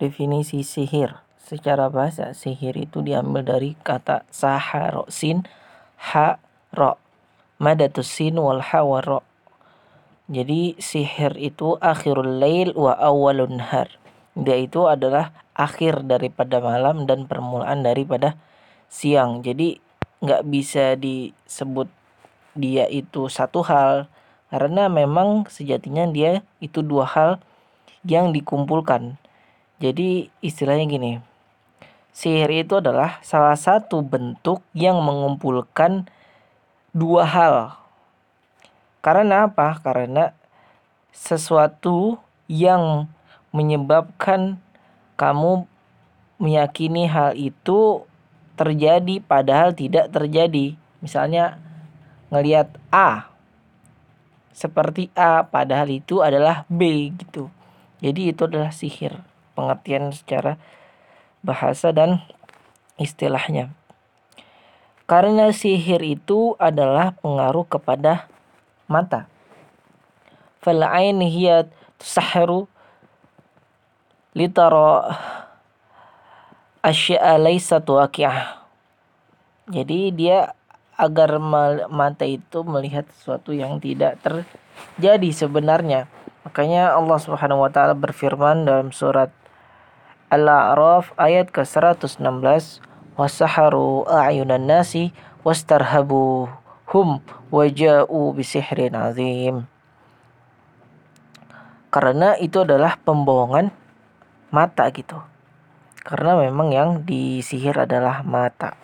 Definisi sihir. Secara bahasa sihir itu diambil dari kata saharo sin ha ro madatus sin wal ha wa ro jadi sihir itu akhirul lail wa awalun har. Dia itu adalah akhir daripada malam dan permulaan daripada siang. Jadi nggak bisa disebut dia itu satu hal karena memang sejatinya dia itu dua hal yang dikumpulkan jadi istilahnya gini sihir itu adalah salah satu bentuk yang mengumpulkan dua hal. Karena apa? Karena sesuatu yang menyebabkan kamu meyakini hal itu terjadi padahal tidak terjadi. Misalnya ngelihat A seperti A padahal itu adalah B gitu. Jadi itu adalah sihir pengertian secara bahasa dan istilahnya. Karena sihir itu adalah pengaruh kepada mata. Fal ain hiya tusahhiru litara asya'a laysat waqi'ah jadi dia agar mata itu melihat sesuatu yang tidak terjadi sebenarnya. Makanya Allah subhanahu wa ta'ala berfirman dalam surat Al-A'raf ayat ke 116 wasaharu a'yunan nasi wastarhabuhum waja'u bisihrin azim. Karena itu adalah pembohongan mata gitu. Karena memang yang disihir adalah mata